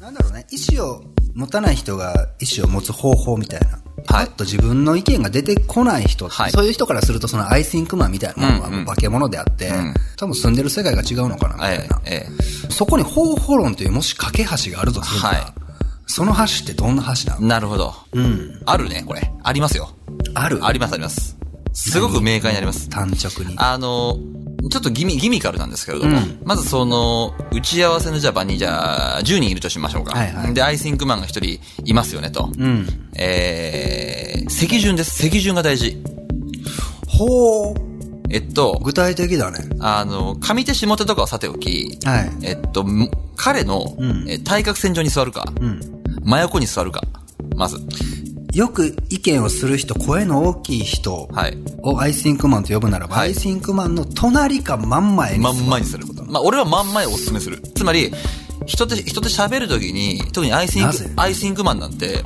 なんだろうね、意思を持たない人が意思を持つ方法みたいな。パはいッと自分の意見が出てこない人、はいそういう人からするとそのアイシンクマンみたいなものは化け物であって、ん多分住んでる世界が違うのかなみたいな。ええ、えそこに方法論というもし架け橋があるとするなら、はいその橋ってどんな橋なえ。の？なるほど。うん。あるね、これ。ありますよ。ある？あります、あります。すごく明快にあります。単直に。あの、ちょっとギミ、ギミカルなんですけれども、うんまずその、打ち合わせのじゃあ場にじゃあ、10人いるとしましょうか。はいはいで、アイシンクマンが1人いますよねと。うん。えー、席順です。席順が大事。ほう。えっと、具体的だね。あの、上手下手とかはさておき、はい。えっと、む彼の、うんえ対角線上に座るか、うん。真横に座るか、まず。よく意見をする人、声の大きい人はい。をアイシンクマンと呼ぶならば、はいアイシンクマンの隣か真ん前に座る。真ん前にすること。まあ、俺は真ん前をお勧めする。つまり、人って、人って喋るときに、特に I think I think マンなんて、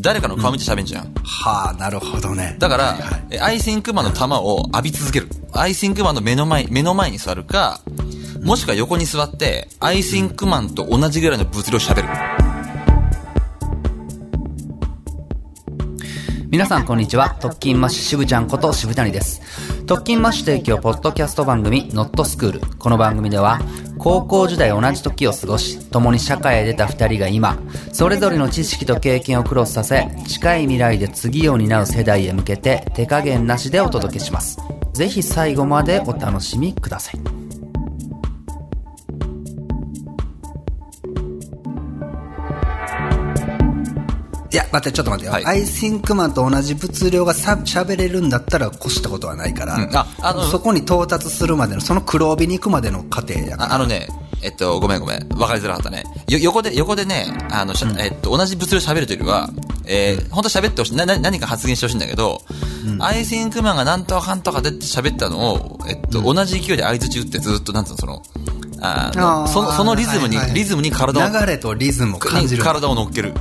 誰かの顔見て喋んじゃん。はあ、なるほどね。だから、はいはいえ I think マンの球を浴び続ける。 I think マンの目の前、目の前に座るか、もしくは横に座って、 I think マンと同じぐらいの物量喋る。皆さんこんにちは。特勤マッシュ渋ちゃんこと渋谷です。特勤マッシュ提供ポッドキャスト番組ノットスクール。この番組では、高校時代同じ時を過ごし、共に社会へ出た二人が今、それぞれの知識と経験をクロスさせ、近い未来で次を担う世代へ向けて手加減なしでお届けします。ぜひ最後までお楽しみください。いや、待って、ちょっと待ってよ。はいアイシンクマンと同じ物量がさ喋れるんだったら越したことはないから、うんああのそこに到達するまでの、その黒帯に行くまでの過程やから。ああのね、えっと、ごめんごめん。わかりづらかったね。よ、横で、横でね、あの、しゃえっと、同じ物量喋るというよりは、えー、本当は喋ってほしい。な、な、何か発言してほしいんだけど、アイシンクマンがなんとかかんとかでって喋ったのを、えっと、同じ勢いで相槌打ってずっと、なんつうの、その、あの、あーその、そのリズムに、はいはいリズムに体を、流れとリズムを感じる。に体を乗っける。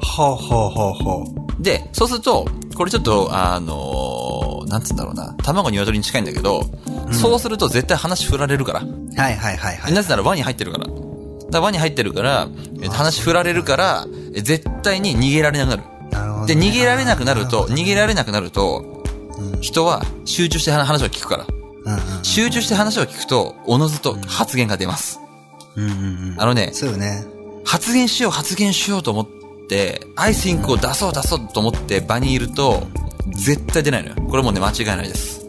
ほうほうほうほう。で、そうすると、これちょっと、あのーなんつうんだろうな、卵鶏に近いんだけど、そうすると絶対話振られるから。はいはいはいはい。なぜなら輪に入ってるから。だ輪に入ってるから、え話振られるから、え絶対に逃げられなくなる。で、なるほどね、逃げられなくなると、な逃げられなくなると、人は集中して話を聞くから。うんうん集中して話を聞くと、おのずと発言が出ます。うんうんうん。あのね、そうよね。発言しよう、発言しようと思って、 I think を出そう、出そうと思って場にいると、絶対出ないのよ。これもうね、間違いないです。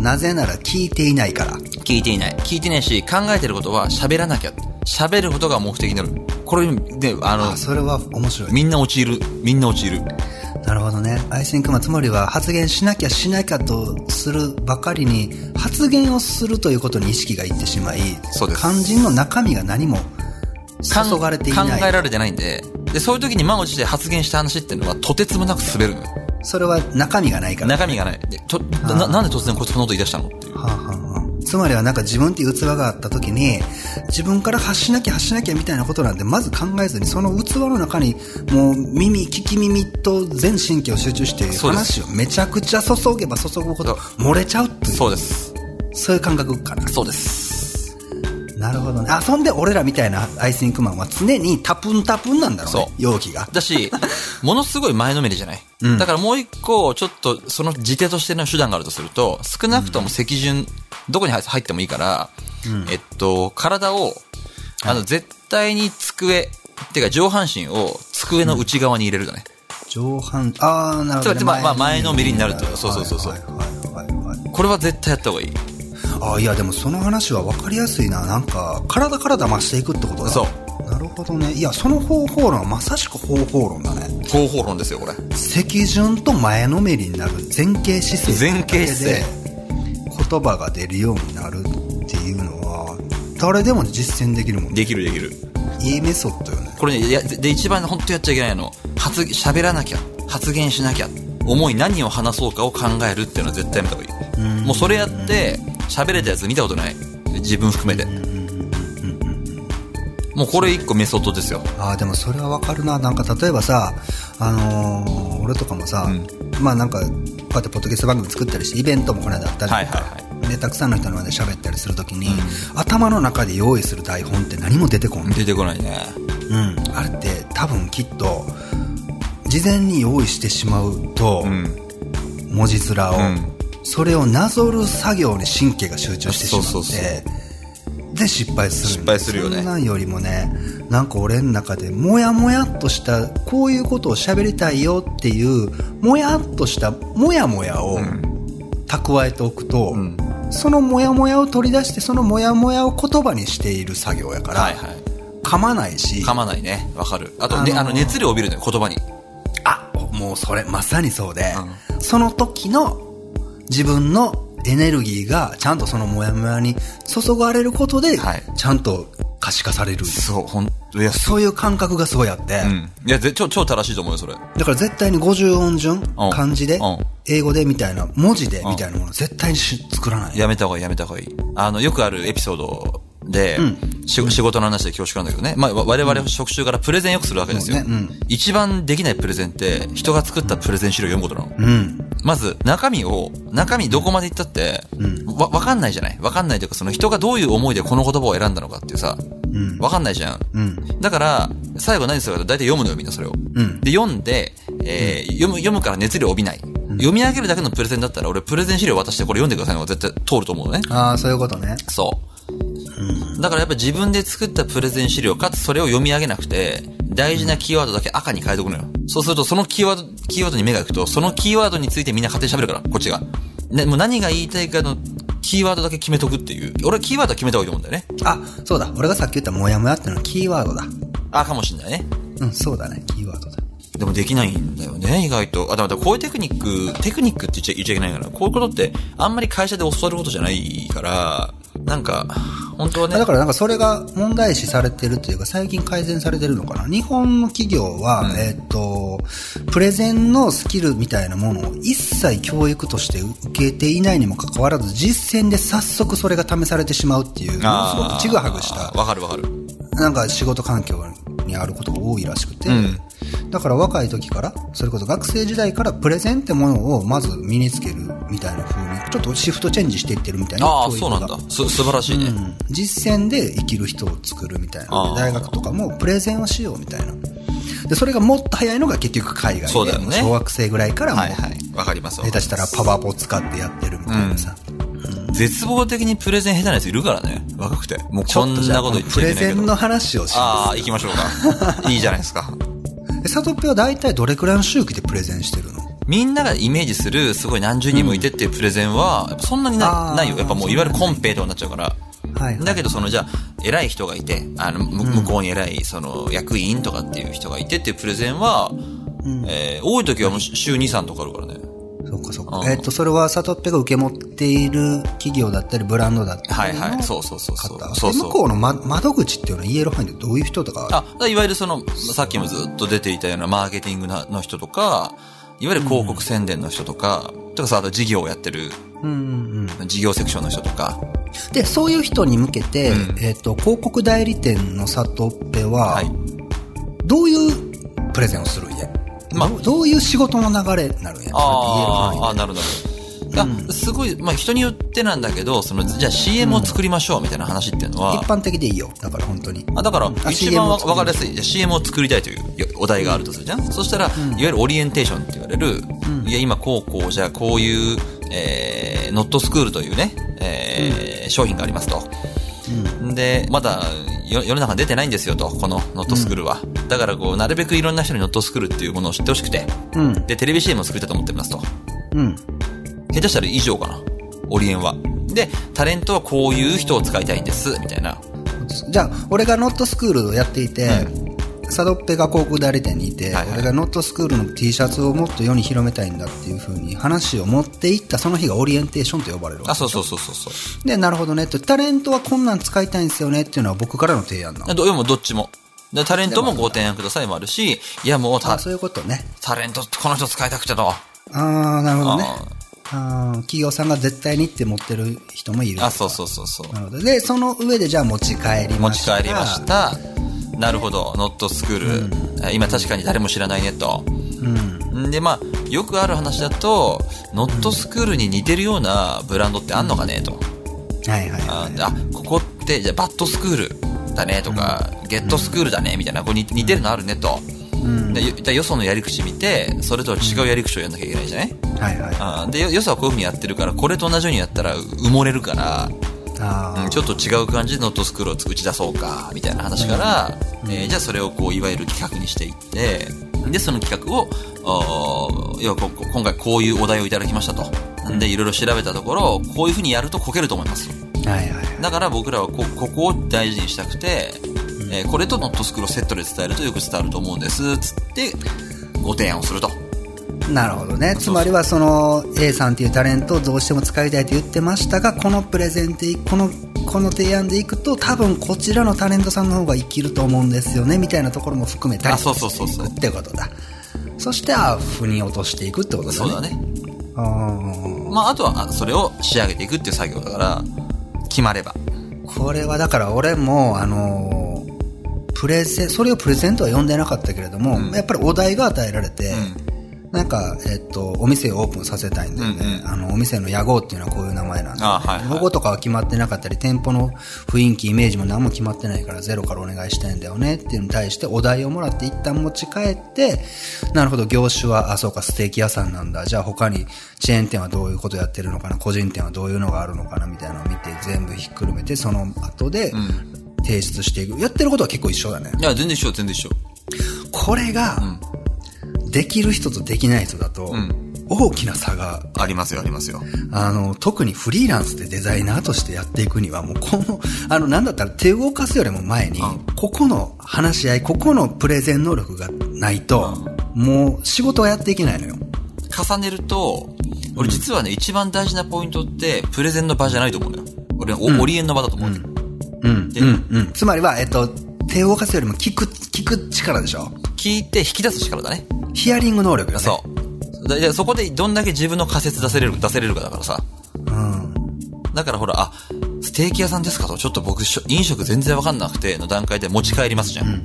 なぜなら聞いていないから。聞いていない。聞いてないし、考えてることは喋らなきゃ。喋ることが目的になる。これ、ね、あのあ、それは面白い。みんな陥る。みんな陥る。なるほどね。 I think マン、つまりは発言しなきゃしなきゃとするばかりに、発言をするということに意識がいってしまい、そうです肝心の中身が何も注がれていない。考えられてないんで、で、そういう時に満を持して発言した話っていうのは、とてつもなく滑るのよ。それは中身がないから。中身がない。でとななんで突然こいつこのこと言い出したの？っていう。はあはあはあつまりはなんか自分っていう器があった時に、自分から発しなきゃ発しなきゃみたいなことなんで、まず考えずに、その器の中に、もう耳、聞き耳と全神経を集中して、話をめちゃくちゃ注げば注ぐほど漏れちゃうっていう、そうです。そういう感覚かな。そうです。なるほどね。あ、そんで俺らみたいなアイシンクマンは常にタプンタプンなんだろうね容器が。だし、ものすごい前のめりじゃない。うんだからもう一個、ちょっと、その自手としての手段があるとすると、少なくとも席順、どこに入ってもいいから、えっと、体を、あの、絶対に机、てか上半身を机の内側に入れるだね。上半、あー、なるほど、ね。つまりまあ前のめりになるとそうそうそうそうはいはいはいはいはい。これは絶対やった方がいい。あいやでもその話は分かりやすいななんか体から騙していくってことだそうなるほどねいやその方法論はまさしく方法論だね方法論ですよ、これ。席順と前のめりになる前傾姿勢前傾姿勢言葉が出るようになるっていうのは誰でも実践できるもんねできるできる。いいメソッドよねこれね、いやで、一番本当やっちゃいけないの。発、喋らなきゃ。発言しなきゃ。思い何を話そうかを考えるっていうのは絶対やめた方がいい。もうそれやって、喋れたやつ見たことない。自分含めて。もうこれ一個メソッドですよ。ああでもそれは分かるななんか例えばさあのー俺とかもさ、まあなんかこうやってポッドキャスト番組作ったりしてイベントもこの間あったりとか、はいはいはでたくさんの人の前で喋ったりするときに、頭の中で用意する台本って何も出てこん、出てこないね。ううん、あれって多分きっと事前に用意してしまうと、うん。文字面を、うんそれをなぞる作業に神経が集中してしまってそうそうそうで失敗する失敗するよねそんなんよりもねなんか俺の中でもやもやっとしたこういうことを喋りたいよっていうもやっとしたもやもやを蓄えておくと、んそのもやもやを取り出してそのもやもやを言葉にしている作業やから、はいはい。噛まないし噛まないね。わかる。あと、ね、あのー熱量を帯びるのよ、言葉に。あもうそれまさにそうで、その時の自分のエネルギーがちゃんとそのモヤモヤに注がれることで、はい。ちゃんと可視化される。そう、ほんと、いや、そういう感覚がすごいあって、うん。いや、ぜ超、超正しいと思うよ、それ。だから絶対に50音順うん。漢字でうん。英語でみたいな文字でみたいなもの絶対にし作らない。やめた方がいい、やめた方がいい。あの、よくあるエピソードで、し仕事の話で恐縮なんだけどね。まあ、わ我々職種からプレゼンよくするわけですよ。そうね一番できないプレゼンって、人が作ったプレゼン資料を読むことなの。うんまず、中身を、中身どこまでいったって、わ、わかんないじゃない？わかんないというか、その人がどういう思いでこの言葉を選んだのかっていうさ、わかんないじゃん。うんだから、最後何するかと大体読むのよ、みんなそれを。うんで、読んで、えー読む、読むから熱量を帯びない。読み上げるだけのプレゼンだったら、俺プレゼン資料渡してこれ読んでくださいの方が絶対通ると思うのね。ああそういうことねそう。だからやっぱ自分で作ったプレゼン資料、かつそれを読み上げなくて、大事なキーワードだけ赤に変えとくのよ。そうすると、そのキーワード、キーワードに目が行くと、そのキーワードについてみんな勝手に喋るから、こっちが。ね、もう何が言いたいかの、キーワードだけ決めとくっていう。俺はキーワードは決めた方がいいと思うんだよね。あそうだ俺がさっき言ったモヤモヤってのはキーワードだあ、かもしんないね。うんそうだねキーワードだでもできないんだよね、意外と。あ、だからこういうテクニック、テクニックって言っちゃ言っちゃいけないから、こういうことってあんまり会社で教わることじゃないから、なんか、本当はね。だからなんかそれが問題視されてるというか最近改善されてるのかな日本の企業は、えっ、と、プレゼンのスキルみたいなものを一切教育として受けていないにもかかわらず実践で早速それが試されてしまうっていう、ものすごくちぐはぐした、わかるわかる。なんか仕事環境にあることが多いらしくて、だから若い時から、それこそ学生時代からプレゼンってものをまず身につけるみたいな風に、ちょっとシフトチェンジしていってるみたいなああ、そうなんだ。す、素晴らしいね。うん実践で生きる人を作るみたいな大学とかもプレゼンをしようみたいなでそれがもっと早いのが結局海外でそうだよねも小学生ぐらいからもうはいはい。わかりますわ下手したらパワーポ使ってやってるみたいなさ、絶望的にプレゼン下手なやついるからね。若くて。もうちこんなこと言っプちゃいけないけど。レゼンの話をしまああ、行きましょうか。いいじゃないですか。す でサトッペは大体どれくらいの周期でプレゼンしてるの？みんながイメージする、すごい何十人もいてっていうプレゼンは、そんなになないよ。やっぱもういわゆるコンペとかになっちゃうから。はいはい。だけど、その、じゃあ、偉い人がいて、あの、む向こうに偉い、その、役員とかっていう人がいてっていうプレゼンは、えー多い時はもう週2、3とかあるからね。そっかそっか。うん。えっ、とそれはサトッペが受け持っている企業だったりブランドだったりはいはい。のそうそうそうそう。方。そうそう。で向こうの、ま、窓口っていうのは言える範囲でどういう人とか？あ、いわゆるその、さっきもずっと出ていたようなマーケティングなの人とか、いわゆる広告宣伝の人とか、とかさ、あと事業をやってる、うんうんうん。事業セクションの人とか、で、そういう人に向けて、うん。えっ、と、広告代理店のサトッペは、はい。どういうプレゼンをするんや、まあどういう仕事の流れになるんや？あーあなるほど。あすごい、まあ人によってなんだけど、その、じゃあ CM を作りましょうみたいな話っていうのは、一般的でいいよ。だから本当に。あだから、あ一番わかりやすい。じゃあ CM を作りたいというお題があるとするじゃん、そしたら、いわゆるオリエンテーションって言われる、いや、今こうこう、じゃあこういう、えー、ノットスクールというね、えー商品がありますと。で、まだよ世の中に出てないんですよと、このノットスクールは。だからこう、なるべくいろんな人にノットスクールっていうものを知ってほしくて、うん。で、テレビ CM を作りたいと思ってますと。うん。下手したら以上かな。オリエンは。で、タレントはこういう人を使いたいんです、みたいな。じゃあ、俺がノットスクールをやっていて、サドッペが広告代理店にいて、はいはい俺がノットスクールの T シャツをもっと世に広めたいんだっていう風に話を持っていったその日がオリエンテーションと呼ばれるわけあ、そうそうそうそうそう。で、なるほどねと。タレントはこんなん使いたいんですよねっていうのは僕からの提案なの。ど要もどっちも。でタレントもご提案くださいもあるし、いやもうタあそういうことね。タレント、この人使いたくてと。ああ、なるほどねあ。企業さんが絶対にって持ってる人もいる。あ、そうそうそうそう。なるほど。で、その上でじゃあ持ち帰り持ちました。帰りまし。た。なるほど、ノットスクール。今確かに誰も知らないねと。うん。んで、まあ、よくある話だと、ノットスクールに似てるようなブランドってあんのかねと。はいはいはああ、ここって、じゃあバッドスクール。だねとか、ゲットスクールだねみたいな、こう似似てるのあるねと。でよそのやり口見て、それとは違うやり口をやんなきゃいけないじゃない、はいはい。で、よよそはこういう風にやってるから、これと同じようにやったら埋もれるから、あうんちょっと違う感じでノットスクールを打ち出そうか、みたいな話から、えーじゃあそれをこう、いわゆる企画にしていって、で、その企画を、要は今回こういうお題をいただきましたと。で、いろいろ調べたところ、こういう風にやるとこけると思います。あ。はいはいはい。だから僕らはこここを大事にしたくて、えーこれとノットスクールをセットで伝えるとよく伝わると思うんです、つって、ご提案をすると。なるほどね。つまりはその A さんっていうタレントをどうしても使いたいと言ってましたが、このプレゼンで、この、この提案でいくと多分こちらのタレントさんの方が生きると思うんですよね、みたいなところも含めたりあそうそうそうそうってことだ。そして、あ腑に落としていくってことだね。そうだね。まあ、あとは、あそれを仕上げていくっていう作業だから、決まれば。これはだから俺も、あのープレゼン、それをプレゼントは呼んでなかったけれども、やっぱりお題が与えられて、なんか、えっと、お店をオープンさせたいんだよね。あの、お店の屋号っていうのはこういう名前なんで、あはいはい。ロゴとかは決まってなかったり、店舗の雰囲気、イメージも何も決まってないから、ゼロからお願いしたいんだよねっていうのに対して、お題をもらって一旦持ち帰って、なるほど、業種は、あ、そうか、ステーキ屋さんなんだ。じゃあ他に、チェーン店はどういうことやってるのかな、個人店はどういうのがあるのかな、みたいなのを見て、全部ひっくるめて、その後で、提出していく。やってることは結構一緒だね。いや、全然一緒、全然一緒。これが、できる人とできない人だと、大きな差が、ありますよ、ありますよ。あの、特にフリーランスでデザイナーとしてやっていくには、もうこの、あの、なんだったら手を動かすよりも前に、ここの話し合い、ここのプレゼン能力がないと、もう仕事はやっていけないのよ。重ねると、俺実はね、一番大事なポイントって、プレゼンの場じゃないと思うのよ。俺、おオリエンの場だと思うのよ。うん、でうん、うん。つまりは、えっと、手を動かすよりも聞く、聞く力でしょ？聞いて引き出す力だね。ヒアリング能力よね。そう。だそこでどんだけ自分の仮説出せれる、出せれるかだからさ。うん。だからほら、あ、ステーキ屋さんですかと、ちょっと僕、飲食全然わかんなくて、の段階で持ち帰りますじゃん。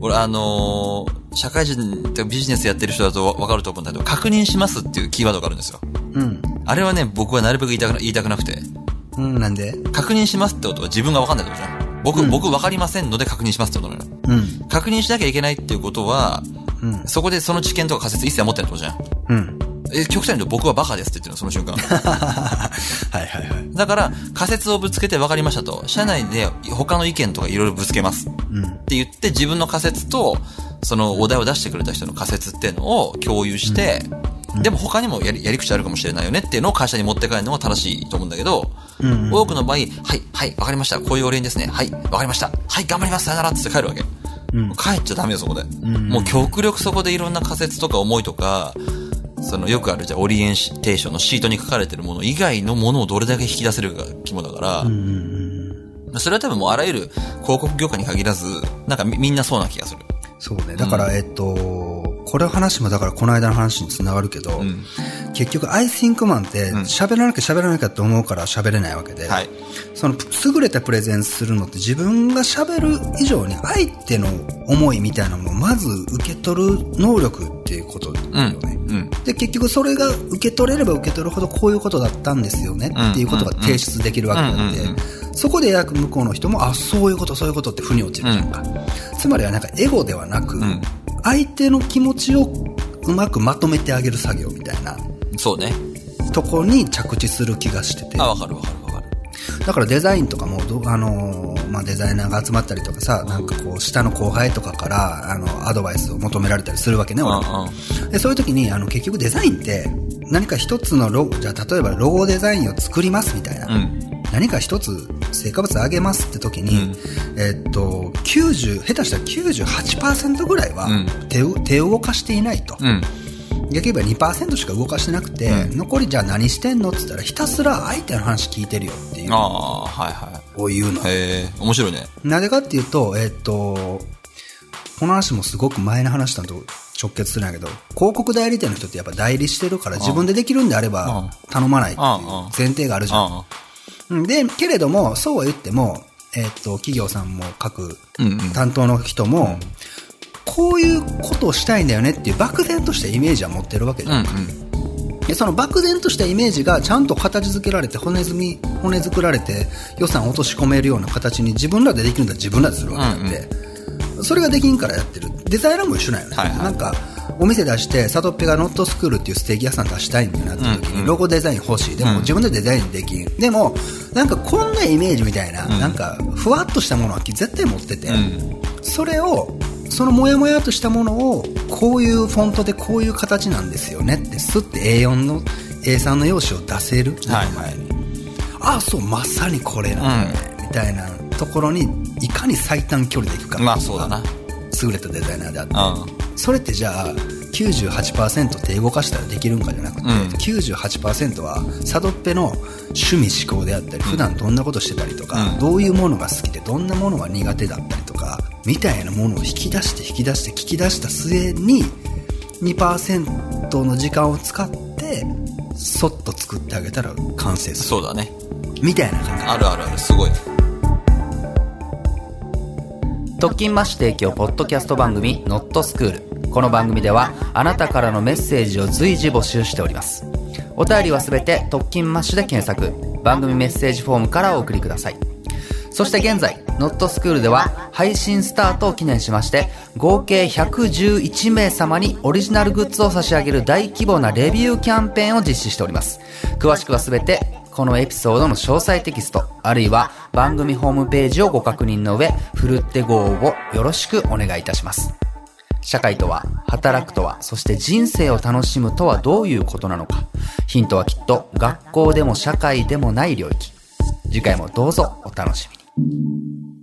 俺、あのー社会人ってビジネスやってる人だとわわかると思うんだけど、確認しますっていうキーワードがあるんですよ。うん。あれはね、僕はなるべく言いたくな言いたくなくて、うん、なんで確認しますってことは自分がわかんないってことじゃん。僕、僕わかりませんので確認しますってことなのよ。うん。確認しなきゃいけないっていうことは、そこでその知見とか仮説一切持ってないってことじゃん。うん。え、極端に言うと僕はバカですって言ってるの、その瞬間。はいはいはい。だから、仮説をぶつけて分かりましたと。社内で他の意見とかいろいろぶつけます。って言って、自分の仮説と、そのお題を出してくれた人の仮説っていうのを共有して、でも他にもやりやり口あるかもしれないよねっていうのを会社に持って帰るのが正しいと思うんだけど、多くの場合、はい、はい、わかりました。こういうお礼ですね。はい、わかりました。はい、頑張ります。さよならって帰るわけ。帰っちゃダメよ、そこで。もう極力そこでいろんな仮説とか思いとか、そのよくあるじゃあオリエンテーションのシートに書かれてるもの以外のものをどれだけ引き出せるかが肝だから、それは多分もうあらゆる広告業界に限らず、なんかみみんなそうな気がする。そうね。だから、えっと、これの話もだからこの間の話につながるけど、結局、アイシンクマンって喋らなきゃ喋らなきゃって思うから喋れないわけで、はい。その優れたプレゼンするのって自分が喋る以上に相手の思いみたいなものをまず受け取る能力っていうことだよね。うん。で、結局それが受け取れれば受け取るほどこういうことだったんですよねっていうことが提出できるわけであって、そこで役向こうの人も、あ、そういうこと、そういうことって腑に落ちるじゃんか。つまりはなんかエゴではなく、相手の気持ちをうまくまとめてあげる作業みたいなそうね。とこに着地する気がしてて。あ、わかるわかるわかる。だからデザインとかもど、あのーまあ、デザイナーが集まったりとかさ、なんかこう、下の後輩とかから、あの、アドバイスを求められたりするわけね、俺もうんで、そういう時に、あの、結局デザインって、何か一つのロゴ、じゃあ例えばロゴデザインを作りますみたいな。うん。何か一つ成果物あげますって時に、えっと、90、下手したら98%ぐらいは手を、手を動かしていないと。うん。逆に言えば2%しか動かしてなくて、残りじゃあ何してんのって言ったらひたすら相手の話聞いてるよっていうああ、はいはを言うのい。。へえ、面白いね。なぜかっていうと、えっと、この話もすごく前の話だと直結するんやけど、広告代理店の人ってやっぱ代理してるから自分でできるんであれば頼まないっていう前提があるじゃん。で、けれども、そうは言っても、えっと、企業さんも各うんうん担当の人も、こういうことをしたいんだよねっていう漠然としたイメージは持ってるわけじゃん。んうん。でで、その漠然としたイメージがちゃんと形付けられて、骨積み、骨作られて、予算落とし込めるような形に自分らでできるんだ自分らでするわけであって、それができんからやってる。デザイナーも一緒なんよね。はいはいなんか、お店出して、サトッペがノットスクールっていうステーキ屋さん出したいんだなった時に、ロゴデザイン欲しい。でも自分でデザインできん。でも、なんかこんなイメージみたいな、なんか、ふわっとしたものは絶対持ってて、それを、そのモヤモヤとしたものを、こういうフォントでこういう形なんですよねって、スッて A4 の、A3 の用紙を出せる。はい前に。ああ、そう、まさにこれなんだね、みたいなところに、いかに最短距離でいくか。まあそうだな。優れたデザイナーであって。うん。それってじゃあ98%手動かしたらできるんかじゃなくて、ん98%はサドッペの趣味思考であったり普段どんなことしてたりとか、どういうものが好きでどんなものが苦手だったりとかみたいなものを引き出して引き出して聞き出した末に2%の時間を使ってそっと作ってあげたら完成するそうだね。みたいな感覚あるあるある、すごい。特勤マッシュ提供ポッドキャスト番組ノットスクール。この番組ではあなたからのメッセージを随時募集しております。お便りはすべて特勤マッシュで検索。番組メッセージフォームからお送りください。そして現在ノットスクールでは配信スタートを記念しまして合計111名様にオリジナルグッズを差し上げる大規模なレビューキャンペーンを実施しております。詳しくはすべてこのエピソードの詳細テキスト、あるいは番組ホームページをご確認の上、ふるってご応募よろしくお願いいたします。社会とは、働くとは、そして人生を楽しむとはどういうことなのか。ヒントはきっと学校でも社会でもない領域。次回もどうぞお楽しみに。